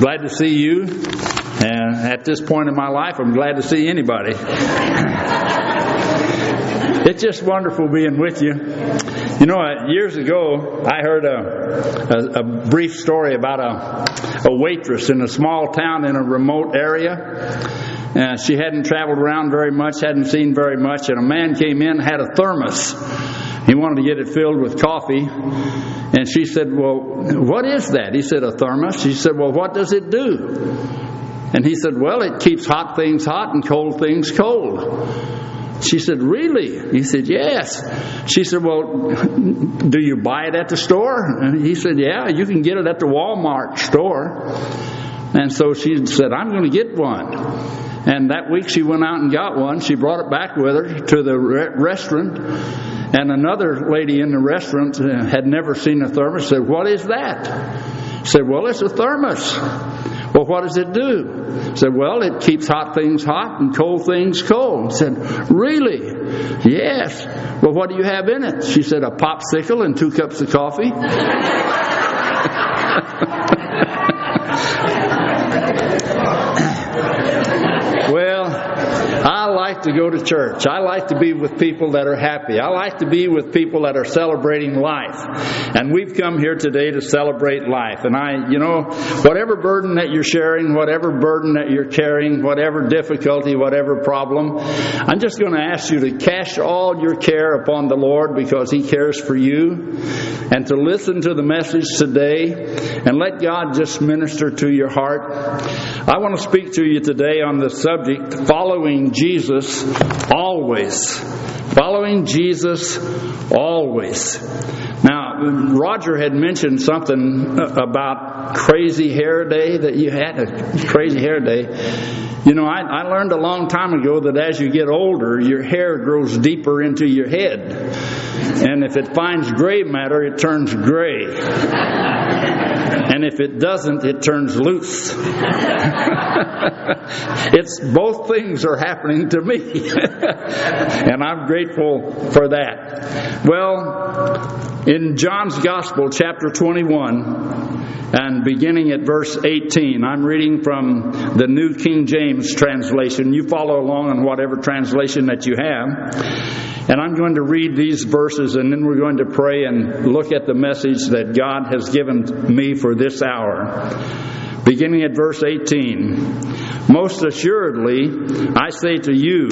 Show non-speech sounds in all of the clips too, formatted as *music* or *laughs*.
Glad to see you. And at this point in my life, I'm glad to see anybody. *laughs* it's just wonderful being with you. You know, uh, years ago, I heard a, a, a brief story about a, a waitress in a small town in a remote area. Uh, she hadn't traveled around very much, hadn't seen very much, and a man came in, had a thermos. He wanted to get it filled with coffee. And she said, Well, what is that? He said, A thermos. She said, Well, what does it do? And he said, Well, it keeps hot things hot and cold things cold. She said, Really? He said, Yes. She said, Well, do you buy it at the store? And he said, Yeah, you can get it at the Walmart store. And so she said, I'm going to get one. And that week she went out and got one. She brought it back with her to the re- restaurant. And another lady in the restaurant uh, had never seen a thermos. Said, "What is that?" Said, "Well, it's a thermos." Well, what does it do? Said, "Well, it keeps hot things hot and cold things cold." Said, "Really?" Yes. Well, what do you have in it? She said, "A popsicle and two cups of coffee." *laughs* well, I to go to church. I like to be with people that are happy. I like to be with people that are celebrating life. And we've come here today to celebrate life. And I, you know, whatever burden that you're sharing, whatever burden that you're carrying, whatever difficulty, whatever problem, I'm just going to ask you to cast all your care upon the Lord because He cares for you. And to listen to the message today and let God just minister to your heart. I want to speak to you today on the subject following Jesus always. Following Jesus always. Now, Roger had mentioned something about crazy hair day that you had, a crazy hair day. You know, I, I learned a long time ago that as you get older, your hair grows deeper into your head. And if it finds gray matter, it turns gray. *laughs* And if it doesn't, it turns loose. *laughs* it's both things are happening to me. *laughs* and I'm grateful for that. Well, in John's Gospel, chapter 21, and beginning at verse 18, I'm reading from the New King James translation. You follow along in whatever translation that you have. And I'm going to read these verses and then we're going to pray and look at the message that God has given me for this hour. Beginning at verse 18. Most assuredly, I say to you,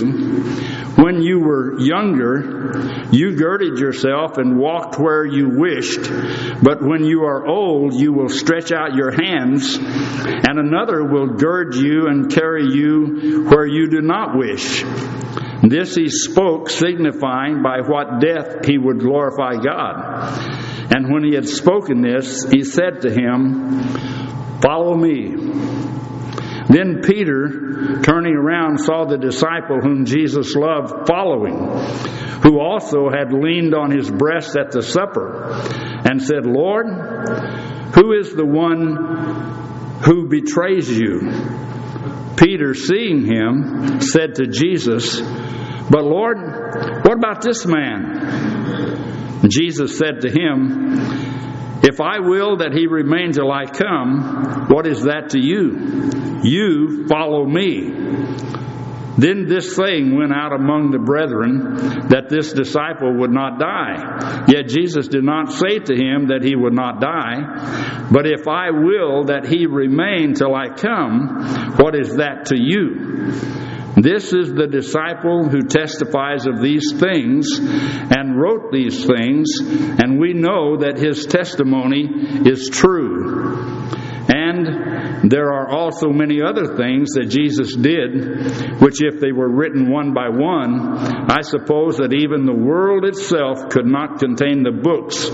when you were younger, you girded yourself and walked where you wished, but when you are old, you will stretch out your hands, and another will gird you and carry you where you do not wish. This he spoke, signifying by what death he would glorify God. And when he had spoken this, he said to him, Follow me. Then Peter, turning around, saw the disciple whom Jesus loved following, who also had leaned on his breast at the supper, and said, Lord, who is the one who betrays you? Peter, seeing him, said to Jesus, But Lord, what about this man? Jesus said to him, If I will that he remain till I come, what is that to you? You follow me. Then this saying went out among the brethren that this disciple would not die. Yet Jesus did not say to him that he would not die, but if I will that he remain till I come, what is that to you? This is the disciple who testifies of these things and wrote these things, and we know that his testimony is true. There are also many other things that Jesus did, which, if they were written one by one, I suppose that even the world itself could not contain the books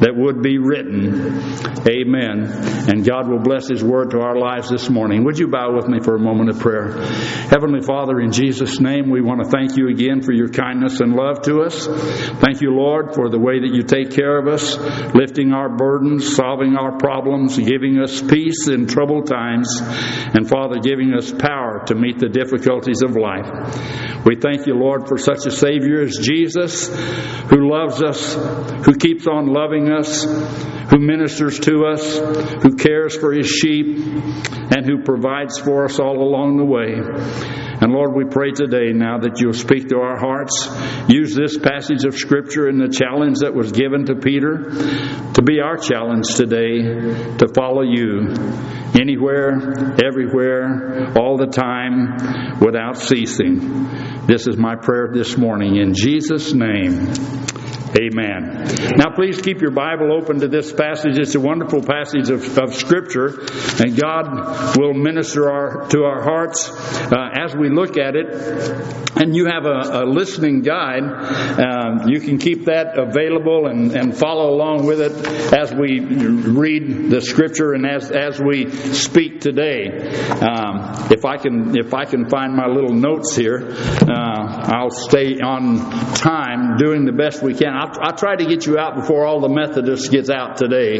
that would be written. Amen. And God will bless His word to our lives this morning. Would you bow with me for a moment of prayer? Heavenly Father, in Jesus' name, we want to thank you again for your kindness and love to us. Thank you, Lord, for the way that you take care of us, lifting our burdens, solving our problems, giving us peace in troubled times, and Father, giving us power to meet the difficulties of life. We thank you, Lord, for such a Savior as Jesus, who loves us, who keeps on loving us, who ministers to us, who cares for his sheep, and who provides for us all along the way. And Lord, we pray today now that you'll speak to our hearts. Use this passage of Scripture and the challenge that was given to Peter to be our challenge today to follow you anywhere, everywhere, all the time, without ceasing. This is my prayer this morning. In Jesus' name. Amen. Now, please keep your Bible open to this passage. It's a wonderful passage of, of Scripture, and God will minister our, to our hearts uh, as we look at it. And you have a, a listening guide. Um, you can keep that available and, and follow along with it as we read the Scripture and as, as we speak today. Um, if I can, if I can find my little notes here, uh, I'll stay on time doing the best we can. I, I try to get you out before all the Methodists gets out today.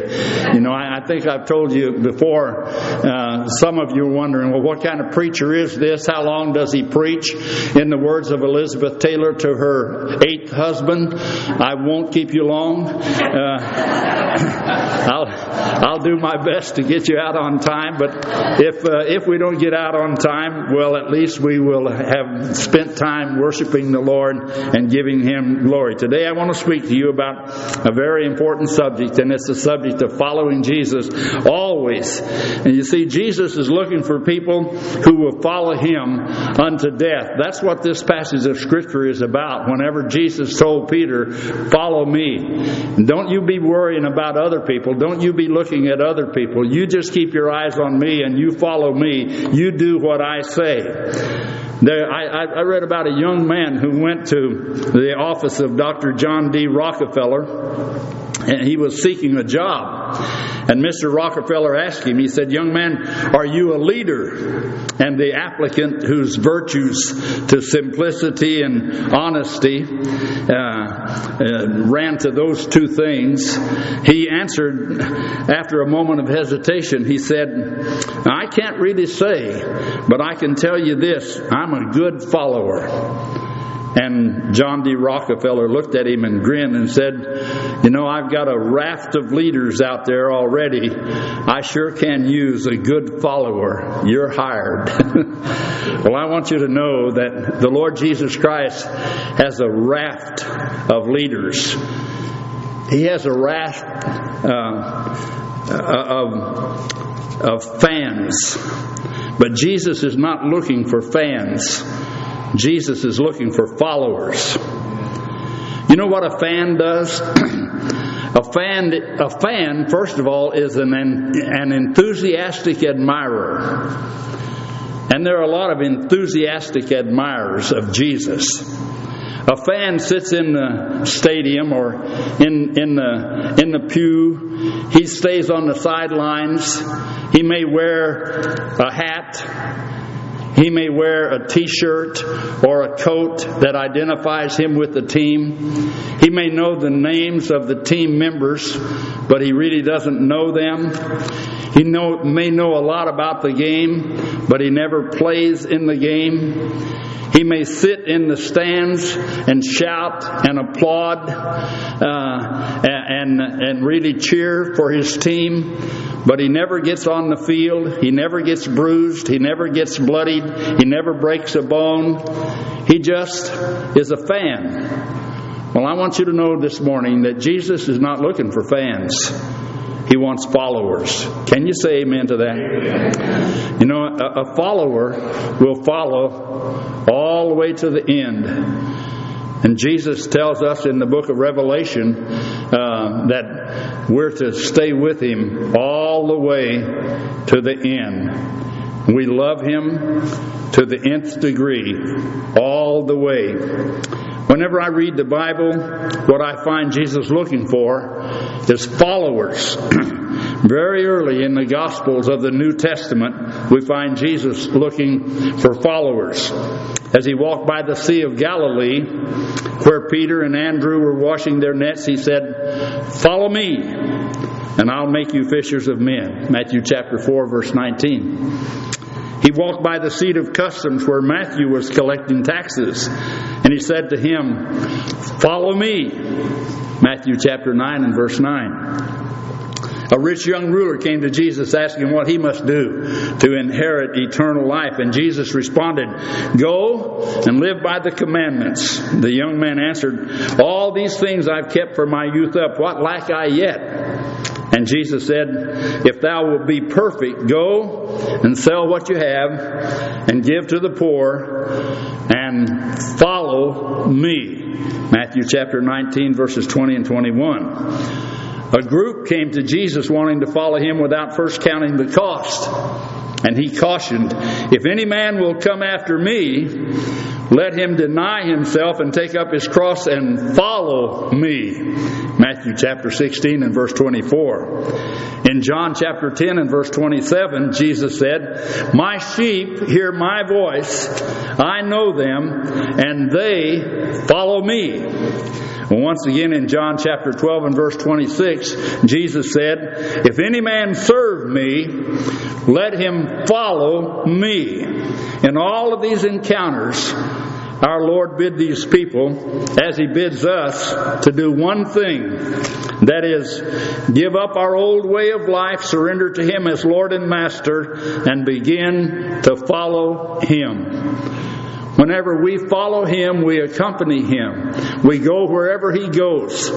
You know, I, I think I've told you before. Uh, some of you are wondering, well, what kind of preacher is this? How long does he preach? In the words of Elizabeth Taylor to her eighth husband, I won't keep you long. Uh, *laughs* I'll I'll do my best to get you out on time. But if uh, if we don't get out on time, well, at least we will have spent time worshiping the Lord and giving Him glory. Today, I want to speak to you about a very important subject, and it's the subject of following Jesus always. And you see, Jesus is looking for people who will follow him unto death. That's what this passage of Scripture is about. Whenever Jesus told Peter, Follow me. don't you be worrying about other people. Don't you be looking at other people. You just keep your eyes on me and you follow me. You do what I say. There, I, I read about a young man who went to the office of Dr. John D. Rockefeller and he was seeking a job. And Mr. Rockefeller asked him, he said, Young man, are you a leader? And the applicant, whose virtues to simplicity and honesty uh, uh, ran to those two things, he answered after a moment of hesitation, he said, I can't really say, but I can tell you this I'm a good follower. And John D. Rockefeller looked at him and grinned and said, You know, I've got a raft of leaders out there already. I sure can use a good follower. You're hired. *laughs* well, I want you to know that the Lord Jesus Christ has a raft of leaders. He has a raft uh, of, of fans. But Jesus is not looking for fans. Jesus is looking for followers. You know what a fan does? *clears throat* a fan, a fan, first of all, is an, an enthusiastic admirer. And there are a lot of enthusiastic admirers of Jesus. A fan sits in the stadium or in, in, the, in the pew. He stays on the sidelines. He may wear a hat he may wear a t shirt or a coat that identifies him with the team. He may know the names of the team members, but he really doesn't know them. He know, may know a lot about the game, but he never plays in the game. He may sit in the stands and shout and applaud uh, and, and really cheer for his team, but he never gets on the field. He never gets bruised. He never gets bloodied. He never breaks a bone. He just is a fan. Well, I want you to know this morning that Jesus is not looking for fans. He wants followers. Can you say amen to that? You know, a, a follower will follow all the way to the end. And Jesus tells us in the book of Revelation uh, that we're to stay with Him all the way to the end. We love Him to the nth degree, all the way. Whenever I read the Bible, what I find Jesus looking for is followers. *clears throat* Very early in the Gospels of the New Testament, we find Jesus looking for followers. As he walked by the Sea of Galilee, where Peter and Andrew were washing their nets, he said, Follow me, and I'll make you fishers of men. Matthew chapter 4, verse 19. He walked by the seat of customs where Matthew was collecting taxes, and he said to him, Follow me. Matthew chapter 9 and verse 9. A rich young ruler came to Jesus asking what he must do to inherit eternal life. And Jesus responded, Go and live by the commandments. The young man answered, All these things I've kept from my youth up. What lack I yet? And Jesus said, If thou wilt be perfect, go and sell what you have and give to the poor and follow me. Matthew chapter 19, verses 20 and 21. A group came to Jesus wanting to follow him without first counting the cost. And he cautioned, If any man will come after me, let him deny himself and take up his cross and follow me. Matthew chapter 16 and verse 24. In John chapter 10 and verse 27, Jesus said, My sheep hear my voice, I know them, and they follow me. Once again in John chapter 12 and verse 26, Jesus said, If any man serve me, let him follow me. In all of these encounters, our Lord bid these people, as He bids us, to do one thing. That is, give up our old way of life, surrender to Him as Lord and Master, and begin to follow Him. Whenever we follow Him, we accompany Him. We go wherever He goes.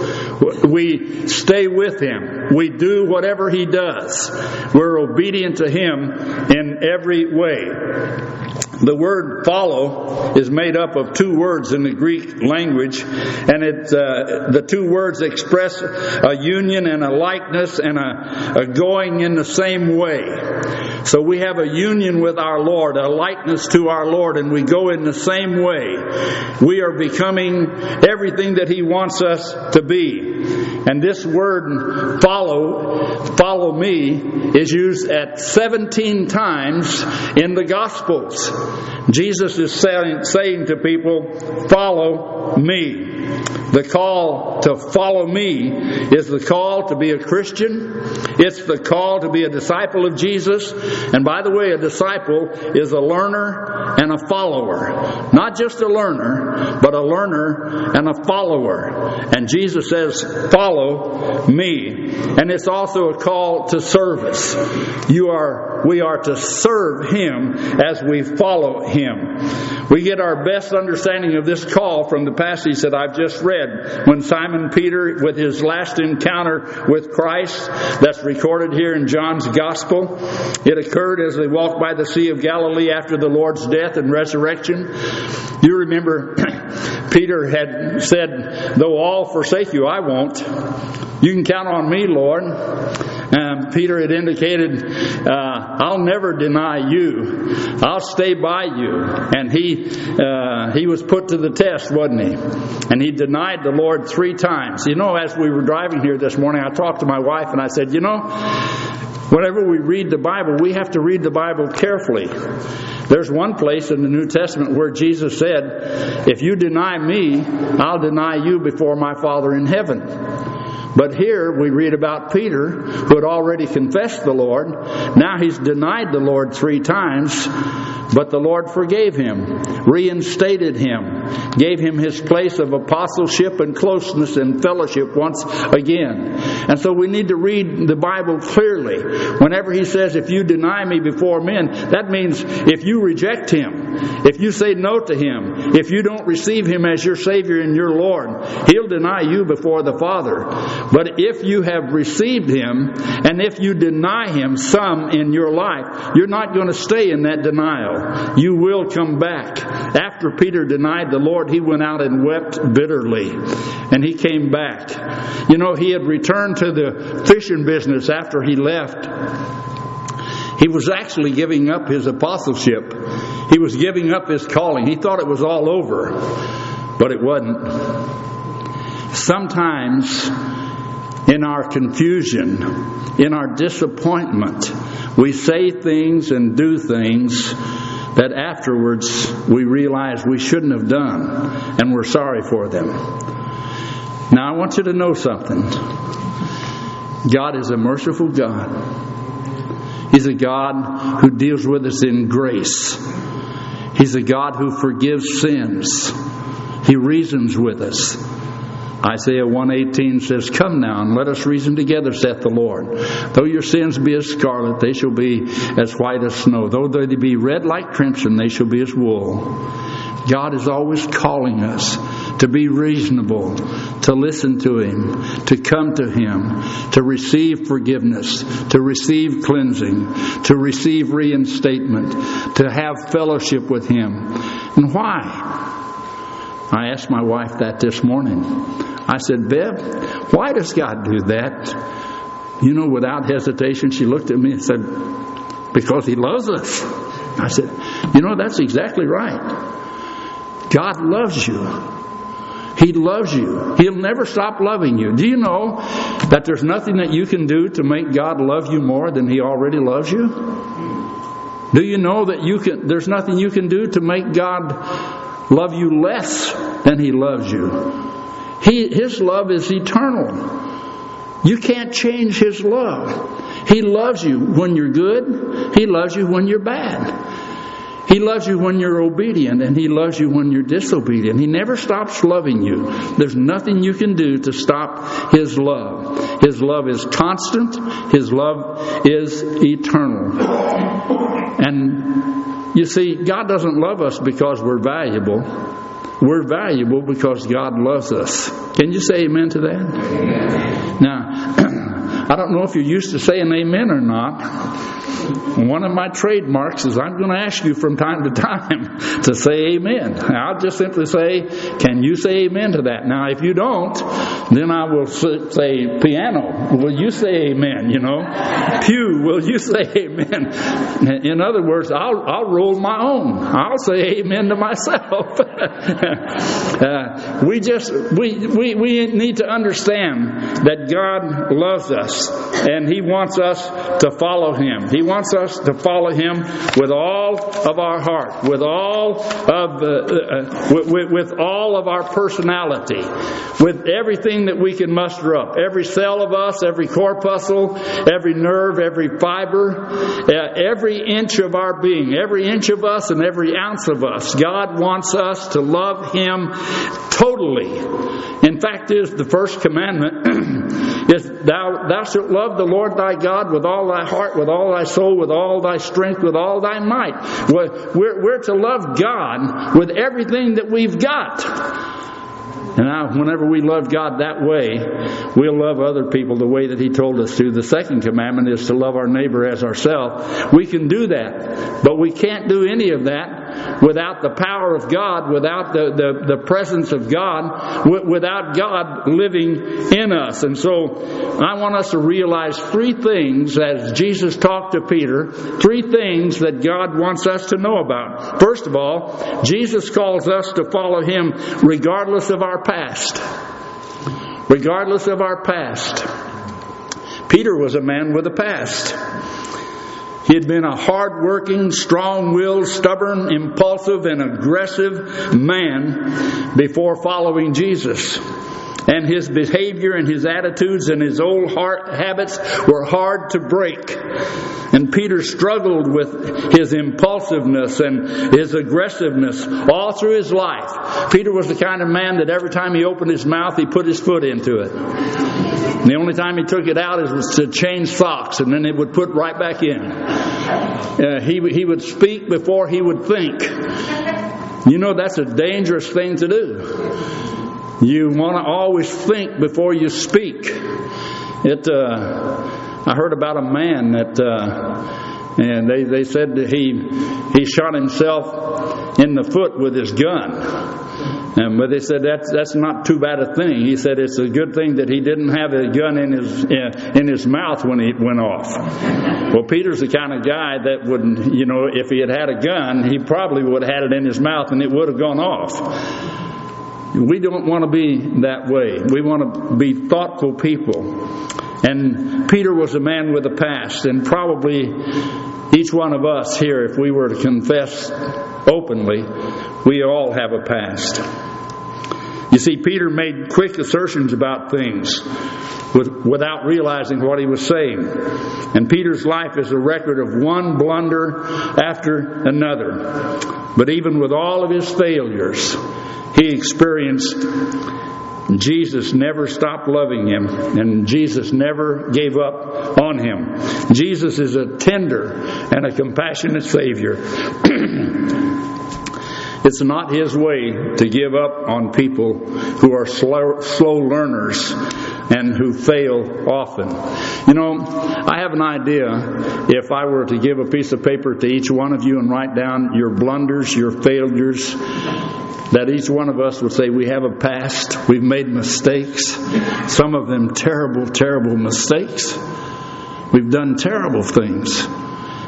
We stay with Him. We do whatever He does. We're obedient to Him in every way. The word follow is made up of two words in the Greek language, and it, uh, the two words express a union and a likeness and a, a going in the same way. So we have a union with our Lord, a likeness to our Lord, and we go in the same way. We are becoming everything that He wants us to be. And this word follow, follow me, is used at 17 times in the Gospels. Jesus is saying, saying to people, follow me. The call to follow me is the call to be a Christian. It's the call to be a disciple of Jesus. And by the way, a disciple is a learner and a follower. Not just a learner, but a learner and a follower. And Jesus says, follow me. And it's also a call to service. You are, we are to serve Him as we follow Him. We get our best understanding of this call from the passage that I've just read when Simon Peter, with his last encounter with Christ, that's recorded here in John's Gospel, it occurred as they walked by the Sea of Galilee after the Lord's death and resurrection. You remember *clears throat* Peter had said, Though all forsake you, I won't. You can count on me, Lord. Um, Peter had indicated, uh, I'll never deny you. I'll stay by you. And he, uh, he was put to the test, wasn't he? And he denied the Lord three times. You know, as we were driving here this morning, I talked to my wife and I said, you know, whenever we read the Bible, we have to read the Bible carefully. There's one place in the New Testament where Jesus said, If you deny me, I'll deny you before my Father in heaven. But here we read about Peter, who had already confessed the Lord. Now he's denied the Lord three times, but the Lord forgave him, reinstated him, gave him his place of apostleship and closeness and fellowship once again. And so we need to read the Bible clearly. Whenever he says, if you deny me before men, that means if you reject him, if you say no to him, if you don't receive him as your Savior and your Lord, he'll deny you before the Father. But if you have received Him, and if you deny Him some in your life, you're not going to stay in that denial. You will come back. After Peter denied the Lord, he went out and wept bitterly. And he came back. You know, he had returned to the fishing business after he left. He was actually giving up his apostleship. He was giving up his calling. He thought it was all over, but it wasn't. Sometimes in our confusion, in our disappointment, we say things and do things that afterwards we realize we shouldn't have done and we're sorry for them. Now, I want you to know something. God is a merciful God. He's a God who deals with us in grace. He's a God who forgives sins. He reasons with us. Isaiah 118 says, Come now and let us reason together, saith the Lord. Though your sins be as scarlet, they shall be as white as snow. Though they be red like crimson, they shall be as wool. God is always calling us to be reasonable, to listen to Him, to come to Him, to receive forgiveness, to receive cleansing, to receive reinstatement, to have fellowship with Him. And why? I asked my wife that this morning. I said, Bev, why does God do that? You know, without hesitation, she looked at me and said, Because He loves us. I said, You know, that's exactly right. God loves you. He loves you. He'll never stop loving you. Do you know that there's nothing that you can do to make God love you more than He already loves you? Do you know that you can there's nothing you can do to make God love you less than He loves you? He, his love is eternal. You can't change His love. He loves you when you're good. He loves you when you're bad. He loves you when you're obedient and He loves you when you're disobedient. He never stops loving you. There's nothing you can do to stop His love. His love is constant. His love is eternal. And you see, God doesn't love us because we're valuable. We're valuable because God loves us. Can you say amen to that? Amen. Now, *clears throat* I don't know if you're used to saying amen or not. One of my trademarks is I'm going to ask you from time to time *laughs* to say amen. I'll just simply say, Can you say amen to that? Now, if you don't, then I will say, Piano, will you say amen? You know, Pew, will you say *laughs* amen? In other words, I'll, I'll roll my own. I'll say amen to myself. *laughs* uh, we just, we, we, we need to understand that God loves us and He wants us to follow Him. He wants us to follow Him with all of our heart, with all of the, uh, with, with all of our personality, with everything that we can muster up, every cell of us, every corpuscle, every nerve, every fiber, uh, every inch of our being, every inch of us, and every ounce of us. God wants us to love Him totally. In fact, is the first commandment *clears throat* is thou thou shalt love the Lord thy God with all thy heart, with all thy soul, with all thy strength, with all thy might. We're, we're to love God with everything that we've got. And now, whenever we love God that way, we'll love other people the way that He told us to. The second commandment is to love our neighbor as ourselves. We can do that, but we can't do any of that without the power of God, without the, the, the presence of God, without God living in us. And so, I want us to realize three things as Jesus talked to Peter, three things that God wants us to know about. First of all, Jesus calls us to follow Him regardless of our past. Regardless of our past. Peter was a man with a past. He had been a hard working, strong willed, stubborn, impulsive, and aggressive man before following Jesus and his behavior and his attitudes and his old heart habits were hard to break. And Peter struggled with his impulsiveness and his aggressiveness all through his life. Peter was the kind of man that every time he opened his mouth, he put his foot into it. And the only time he took it out is to change socks, and then it would put right back in. Uh, he, he would speak before he would think. You know, that's a dangerous thing to do. You want to always think before you speak. It. Uh, I heard about a man that, uh, and they, they said that he he shot himself in the foot with his gun. And, but they said that's that's not too bad a thing. He said it's a good thing that he didn't have a gun in his in his mouth when it went off. Well, Peter's the kind of guy that would, you know, if he had had a gun, he probably would have had it in his mouth and it would have gone off. We don't want to be that way. We want to be thoughtful people. And Peter was a man with a past, and probably each one of us here, if we were to confess openly, we all have a past. You see, Peter made quick assertions about things without realizing what he was saying. And Peter's life is a record of one blunder after another. But even with all of his failures, he experienced Jesus never stopped loving him, and Jesus never gave up on him. Jesus is a tender and a compassionate Savior. *clears throat* It's not his way to give up on people who are slow, slow learners and who fail often. You know, I have an idea if I were to give a piece of paper to each one of you and write down your blunders, your failures, that each one of us would say we have a past, we've made mistakes, some of them terrible, terrible mistakes. We've done terrible things.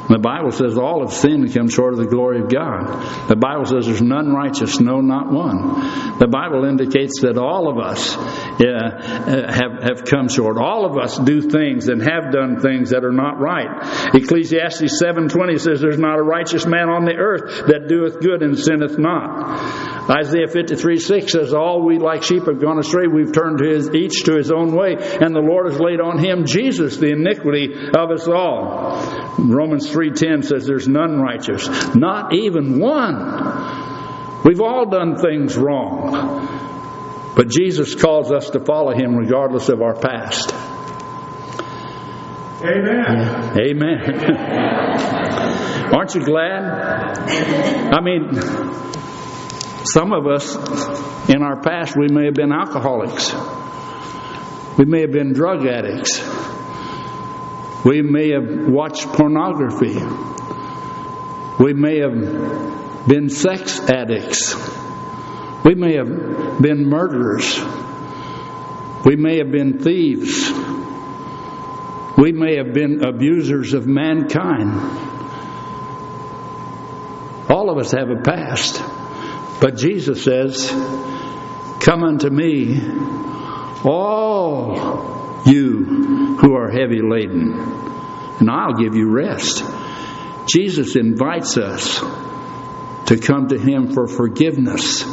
The Bible says all have sinned and come short of the glory of God. The Bible says there's none righteous, no, not one. The Bible indicates that all of us uh, have, have come short. All of us do things and have done things that are not right. Ecclesiastes 7.20 says there's not a righteous man on the earth that doeth good and sinneth not. Isaiah 53 6 says, All we like sheep have gone astray, we've turned to his, each to his own way, and the Lord has laid on him, Jesus, the iniquity of us all. Romans 3:10 says there's none righteous, not even one. We've all done things wrong. But Jesus calls us to follow him regardless of our past. Amen. Amen. *laughs* Aren't you glad? I mean, some of us in our past, we may have been alcoholics. We may have been drug addicts. We may have watched pornography. We may have been sex addicts. We may have been murderers. We may have been thieves. We may have been abusers of mankind. All of us have a past. But Jesus says, Come unto me, all you who are heavy laden, and I'll give you rest. Jesus invites us to come to Him for forgiveness,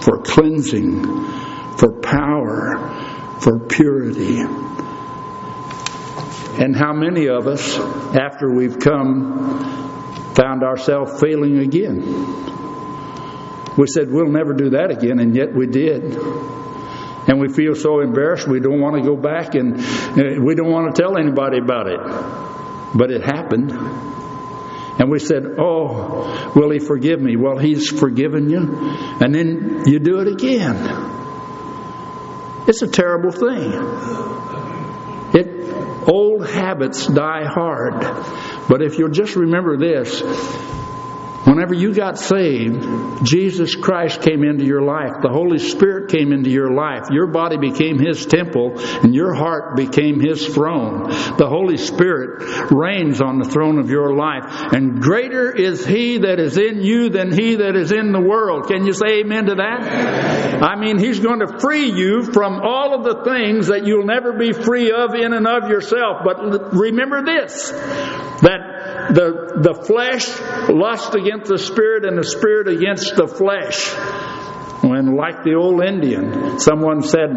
for cleansing, for power, for purity. And how many of us, after we've come, found ourselves failing again? We said, we'll never do that again, and yet we did. And we feel so embarrassed, we don't want to go back and uh, we don't want to tell anybody about it. But it happened. And we said, Oh, will He forgive me? Well, He's forgiven you. And then you do it again. It's a terrible thing. It, old habits die hard. But if you'll just remember this, Whenever you got saved, Jesus Christ came into your life. The Holy Spirit came into your life. Your body became His temple and your heart became His throne. The Holy Spirit reigns on the throne of your life. And greater is He that is in you than He that is in the world. Can you say amen to that? I mean, He's going to free you from all of the things that you'll never be free of in and of yourself. But remember this, that the, the flesh lust against the spirit and the spirit against the flesh. When, like the old Indian, someone said,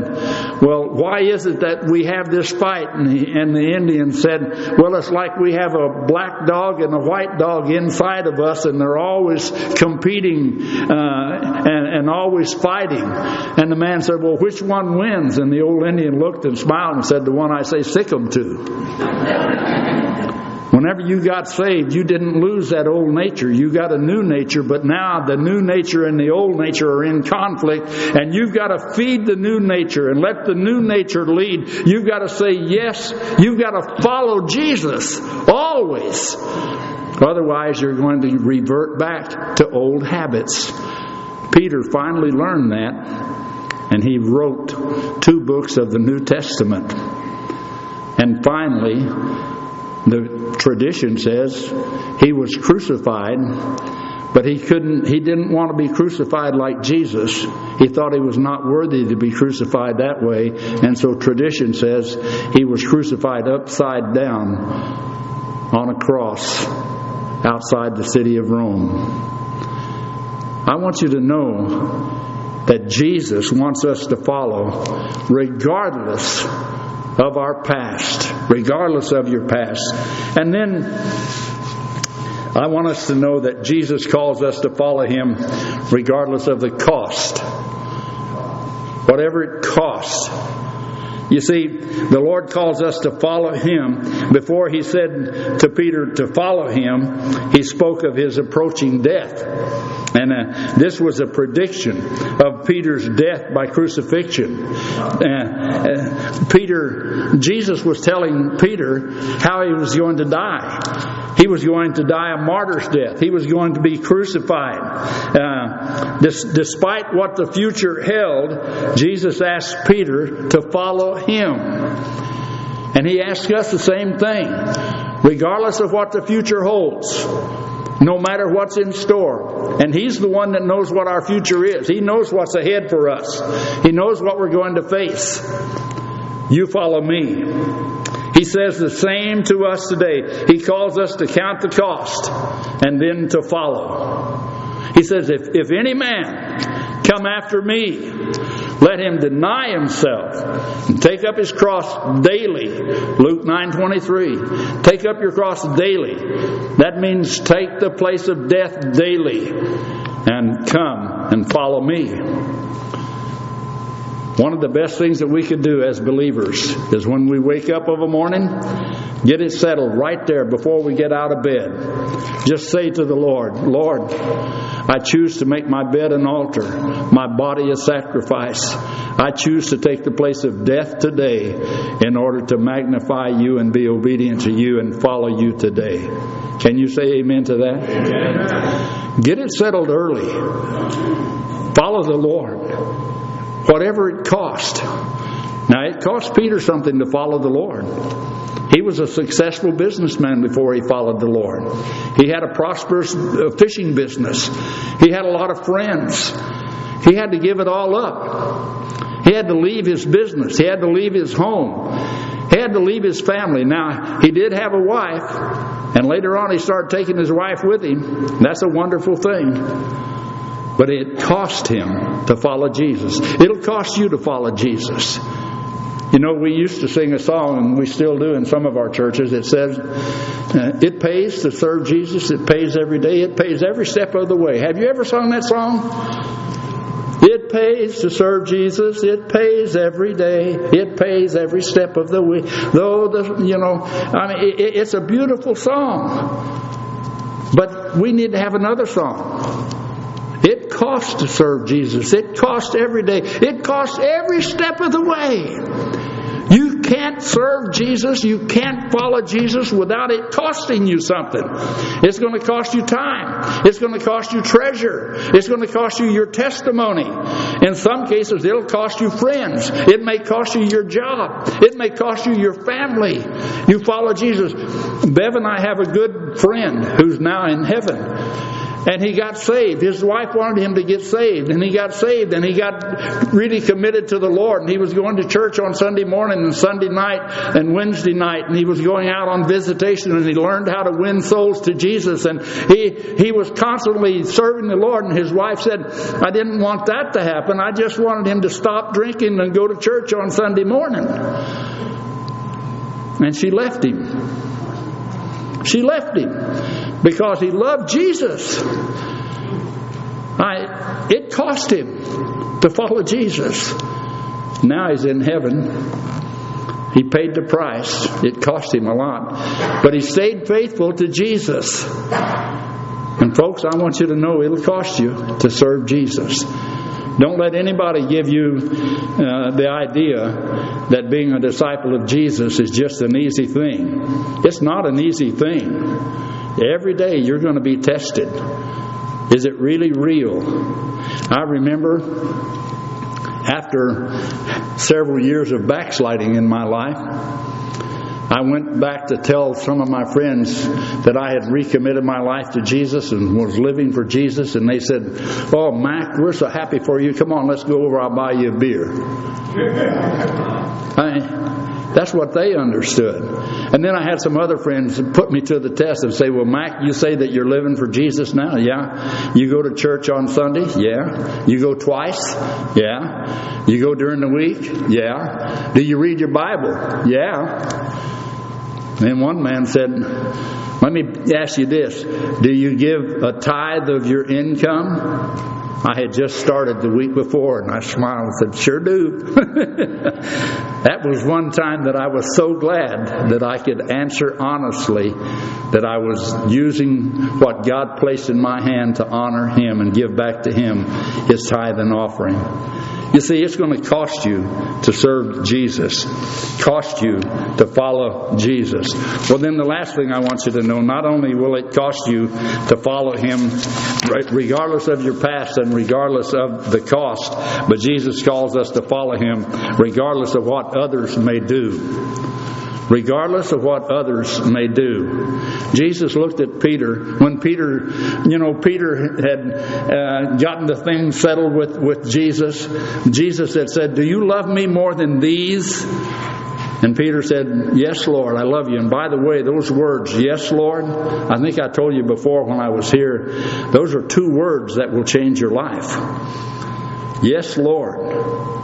Well, why is it that we have this fight? And the, and the Indian said, Well, it's like we have a black dog and a white dog inside of us, and they're always competing uh, and, and always fighting. And the man said, Well, which one wins? And the old Indian looked and smiled and said, The one I say sick 'em to. *laughs* Whenever you got saved, you didn't lose that old nature. You got a new nature, but now the new nature and the old nature are in conflict, and you've got to feed the new nature and let the new nature lead. You've got to say yes. You've got to follow Jesus always. Otherwise, you're going to revert back to old habits. Peter finally learned that, and he wrote two books of the New Testament. And finally, the tradition says he was crucified, but he couldn't he didn't want to be crucified like Jesus. He thought he was not worthy to be crucified that way, and so tradition says he was crucified upside down on a cross outside the city of Rome. I want you to know that Jesus wants us to follow regardless of our past, regardless of your past. And then I want us to know that Jesus calls us to follow him regardless of the cost. Whatever it costs. You see, the Lord calls us to follow Him. Before He said to Peter to follow Him, He spoke of His approaching death. And uh, this was a prediction of Peter's death by crucifixion. Uh, uh, Peter, Jesus was telling Peter how he was going to die. He was going to die a martyr's death. He was going to be crucified. Uh, this, despite what the future held, Jesus asked Peter to follow him. And he asks us the same thing, regardless of what the future holds no matter what's in store. And He's the one that knows what our future is. He knows what's ahead for us. He knows what we're going to face. You follow me. He says the same to us today. He calls us to count the cost and then to follow. He says, if, if any man come after me, let him deny himself and take up his cross daily. Luke 9:23. Take up your cross daily. That means take the place of death daily and come and follow me. One of the best things that we could do as believers is when we wake up of a morning, get it settled right there before we get out of bed. Just say to the Lord, Lord, I choose to make my bed an altar, my body a sacrifice. I choose to take the place of death today in order to magnify you and be obedient to you and follow you today. Can you say amen to that? Amen. Get it settled early. Follow the Lord whatever it cost. Now, it cost Peter something to follow the Lord. He was a successful businessman before he followed the Lord. He had a prosperous uh, fishing business. He had a lot of friends. He had to give it all up. He had to leave his business. He had to leave his home. He had to leave his family. Now, he did have a wife, and later on he started taking his wife with him. That's a wonderful thing. But it cost him to follow Jesus. It'll cost you to follow Jesus. You know, we used to sing a song, and we still do in some of our churches. It says, uh, It pays to serve Jesus. It pays every day. It pays every step of the way. Have you ever sung that song? It pays to serve Jesus. It pays every day. It pays every step of the way. Though the, you know, I mean, it, it's a beautiful song. But we need to have another song. It costs to serve Jesus. It costs every day. It costs every step of the way. You can't serve Jesus, you can't follow Jesus without it costing you something. It's going to cost you time. It's going to cost you treasure. It's going to cost you your testimony. In some cases, it'll cost you friends. It may cost you your job. It may cost you your family. You follow Jesus. Bev and I have a good friend who's now in heaven and he got saved. His wife wanted him to get saved, and he got saved, and he got really committed to the Lord. And he was going to church on Sunday morning and Sunday night and Wednesday night, and he was going out on visitation, and he learned how to win souls to Jesus. And he he was constantly serving the Lord. And his wife said, "I didn't want that to happen. I just wanted him to stop drinking and go to church on Sunday morning." And she left him. She left him because he loved Jesus. I, it cost him to follow Jesus. Now he's in heaven. He paid the price. It cost him a lot. But he stayed faithful to Jesus. And folks, I want you to know it'll cost you to serve Jesus. Don't let anybody give you uh, the idea that being a disciple of Jesus is just an easy thing. It's not an easy thing. Every day you're going to be tested. Is it really real? I remember after several years of backsliding in my life, I went back to tell some of my friends that I had recommitted my life to Jesus and was living for Jesus, and they said, Oh, Mac, we're so happy for you. Come on, let's go over. I'll buy you a beer. *laughs* I, That's what they understood. And then I had some other friends put me to the test and say, Well, Mac, you say that you're living for Jesus now? Yeah. You go to church on Sunday? Yeah. You go twice? Yeah. You go during the week? Yeah. Do you read your Bible? Yeah. Then one man said, Let me ask you this Do you give a tithe of your income? I had just started the week before, and I smiled and said, Sure do. *laughs* that was one time that I was so glad that I could answer honestly that I was using what God placed in my hand to honor Him and give back to Him His tithe and offering. You see, it's going to cost you to serve Jesus, cost you to follow Jesus. Well, then the last thing I want you to know not only will it cost you to follow Him, regardless of your past and regardless of the cost, but Jesus calls us to follow Him regardless of what others may do regardless of what others may do. Jesus looked at Peter when Peter, you know, Peter had uh, gotten the thing settled with, with Jesus. Jesus had said, Do you love me more than these? And Peter said, Yes, Lord, I love you. And by the way, those words, Yes, Lord, I think I told you before when I was here, those are two words that will change your life. Yes, Lord.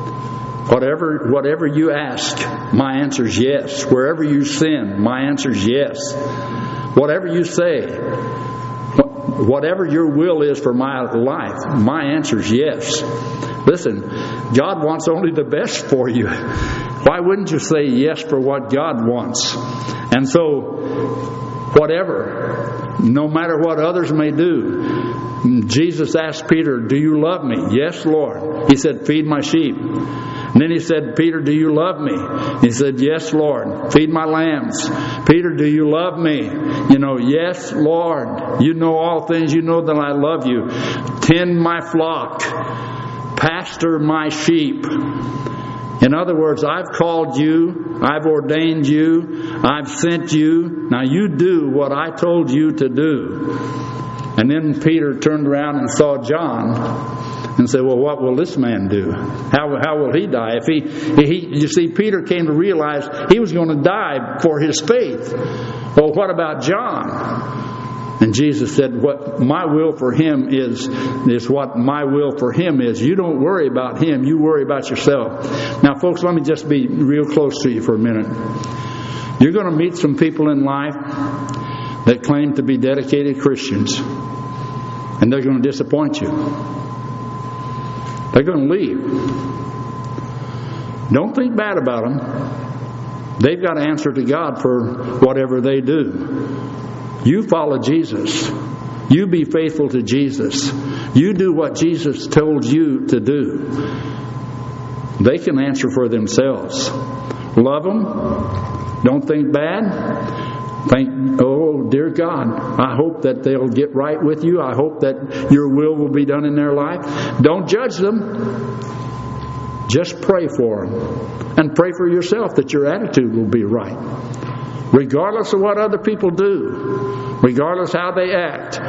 Whatever, whatever you ask, my answer is yes. Wherever you sin, my answer is yes. Whatever you say, whatever your will is for my life, my answer is yes. Listen, God wants only the best for you. Why wouldn't you say yes for what God wants? And so, whatever, no matter what others may do, Jesus asked Peter, Do you love me? Yes, Lord. He said, Feed my sheep. And then he said, Peter, do you love me? He said, Yes, Lord. Feed my lambs. Peter, do you love me? You know, yes, Lord. You know all things. You know that I love you. Tend my flock. Pastor my sheep. In other words, I've called you, I've ordained you, I've sent you. Now you do what I told you to do. And then Peter turned around and saw John and said, well, what will this man do? How, how will he die? If he, he, you see, Peter came to realize he was going to die for his faith. Well, what about John? And Jesus said, What my will for him is, is what my will for him is. You don't worry about him, you worry about yourself. Now, folks, let me just be real close to you for a minute. You're going to meet some people in life that claim to be dedicated Christians, and they're going to disappoint you. They're going to leave. Don't think bad about them. They've got to answer to God for whatever they do. You follow Jesus. You be faithful to Jesus. You do what Jesus told you to do. They can answer for themselves. Love them. Don't think bad. Thank, oh dear God, I hope that they'll get right with you. I hope that your will will be done in their life. Don't judge them. Just pray for them. And pray for yourself that your attitude will be right. Regardless of what other people do, regardless how they act,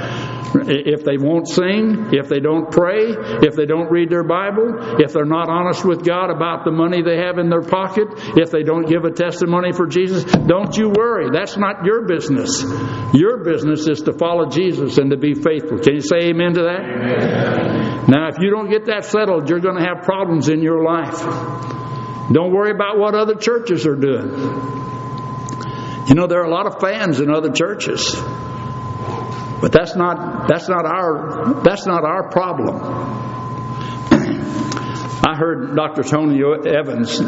if they won't sing, if they don't pray, if they don't read their Bible, if they're not honest with God about the money they have in their pocket, if they don't give a testimony for Jesus, don't you worry. That's not your business. Your business is to follow Jesus and to be faithful. Can you say amen to that? Amen. Now, if you don't get that settled, you're going to have problems in your life. Don't worry about what other churches are doing. You know, there are a lot of fans in other churches. But that's not that's not our that's not our problem. *clears throat* I heard Dr. Tony Evans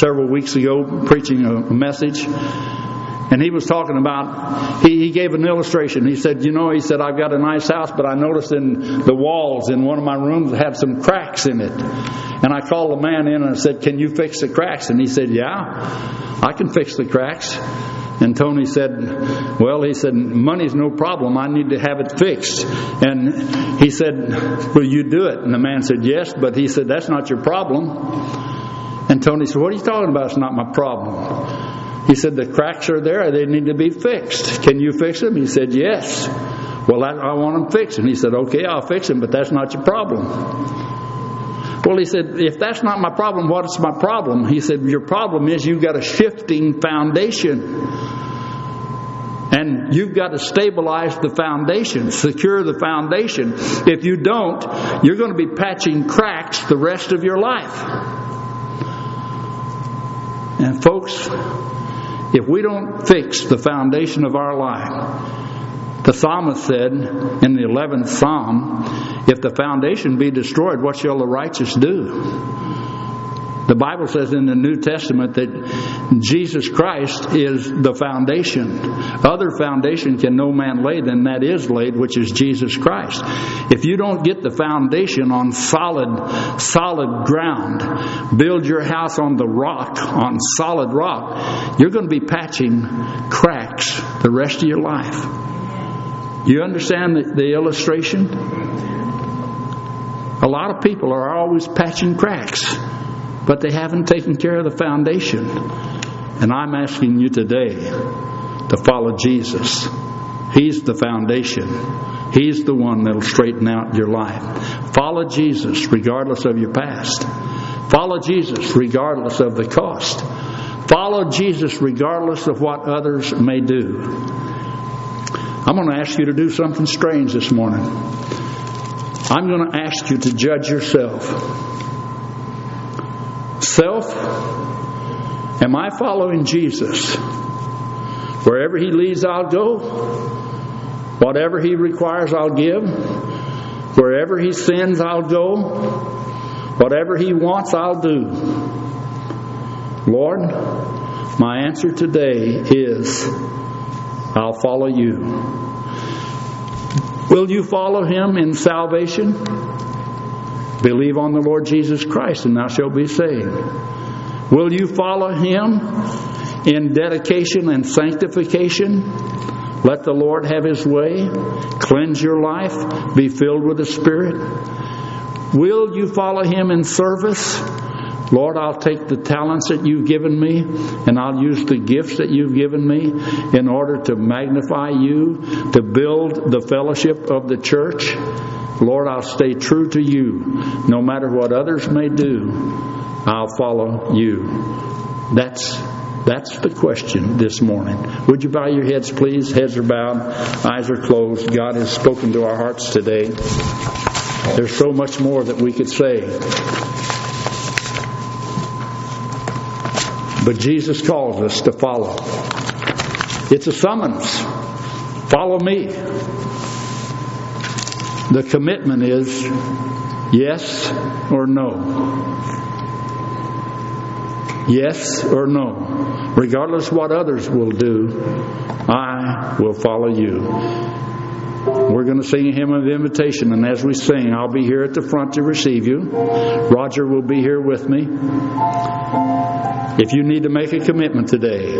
several weeks ago preaching a message, and he was talking about he, he gave an illustration. He said, "You know," he said, "I've got a nice house, but I noticed in the walls in one of my rooms had some cracks in it." And I called the man in and I said, "Can you fix the cracks?" And he said, "Yeah, I can fix the cracks." And Tony said, Well, he said, money's no problem. I need to have it fixed. And he said, Will you do it? And the man said, Yes, but he said, That's not your problem. And Tony said, What are you talking about? It's not my problem. He said, The cracks are there. They need to be fixed. Can you fix them? He said, Yes. Well, I, I want them fixed. And he said, Okay, I'll fix them, but that's not your problem. Well, he said, if that's not my problem, what's my problem? He said, your problem is you've got a shifting foundation. And you've got to stabilize the foundation, secure the foundation. If you don't, you're going to be patching cracks the rest of your life. And folks, if we don't fix the foundation of our life, the psalmist said in the 11th psalm, if the foundation be destroyed, what shall the righteous do? The Bible says in the New Testament that Jesus Christ is the foundation. Other foundation can no man lay than that is laid, which is Jesus Christ. If you don't get the foundation on solid, solid ground, build your house on the rock, on solid rock, you're going to be patching cracks the rest of your life. You understand the, the illustration? A lot of people are always patching cracks but they haven't taken care of the foundation. And I'm asking you today to follow Jesus. He's the foundation. He's the one that'll straighten out your life. Follow Jesus regardless of your past. Follow Jesus regardless of the cost. Follow Jesus regardless of what others may do. I'm going to ask you to do something strange this morning. I'm going to ask you to judge yourself. Self, am I following Jesus? Wherever He leads, I'll go. Whatever He requires, I'll give. Wherever He sends, I'll go. Whatever He wants, I'll do. Lord, my answer today is I'll follow you. Will you follow Him in salvation? Believe on the Lord Jesus Christ, and thou shalt be saved. Will you follow him in dedication and sanctification? Let the Lord have his way. Cleanse your life. Be filled with the Spirit. Will you follow him in service? Lord, I'll take the talents that you've given me and I'll use the gifts that you've given me in order to magnify you, to build the fellowship of the church. Lord, I'll stay true to you. No matter what others may do, I'll follow you. That's that's the question this morning. Would you bow your heads, please? Heads are bowed, eyes are closed. God has spoken to our hearts today. There's so much more that we could say. But Jesus calls us to follow. It's a summons. Follow me. The commitment is yes or no. Yes or no. Regardless what others will do, I will follow you. We're going to sing a hymn of invitation, and as we sing, I'll be here at the front to receive you. Roger will be here with me. If you need to make a commitment today,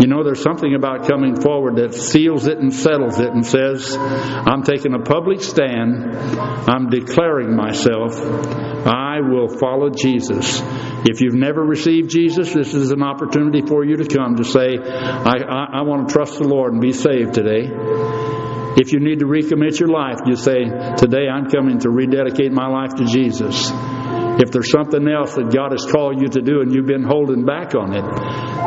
you know, there's something about coming forward that seals it and settles it and says, I'm taking a public stand. I'm declaring myself. I will follow Jesus. If you've never received Jesus, this is an opportunity for you to come to say, I, I, I want to trust the Lord and be saved today. If you need to recommit your life, you say, Today I'm coming to rededicate my life to Jesus. If there's something else that God has called you to do and you've been holding back on it,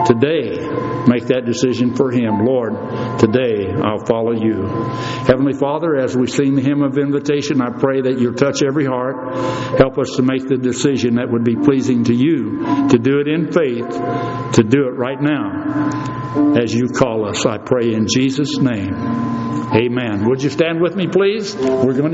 today make that decision for Him. Lord, today I'll follow you. Heavenly Father, as we sing the hymn of invitation, I pray that you'll touch every heart. Help us to make the decision that would be pleasing to you, to do it in faith, to do it right now as you call us. I pray in Jesus' name. Amen. Would you stand with me, please? We're going to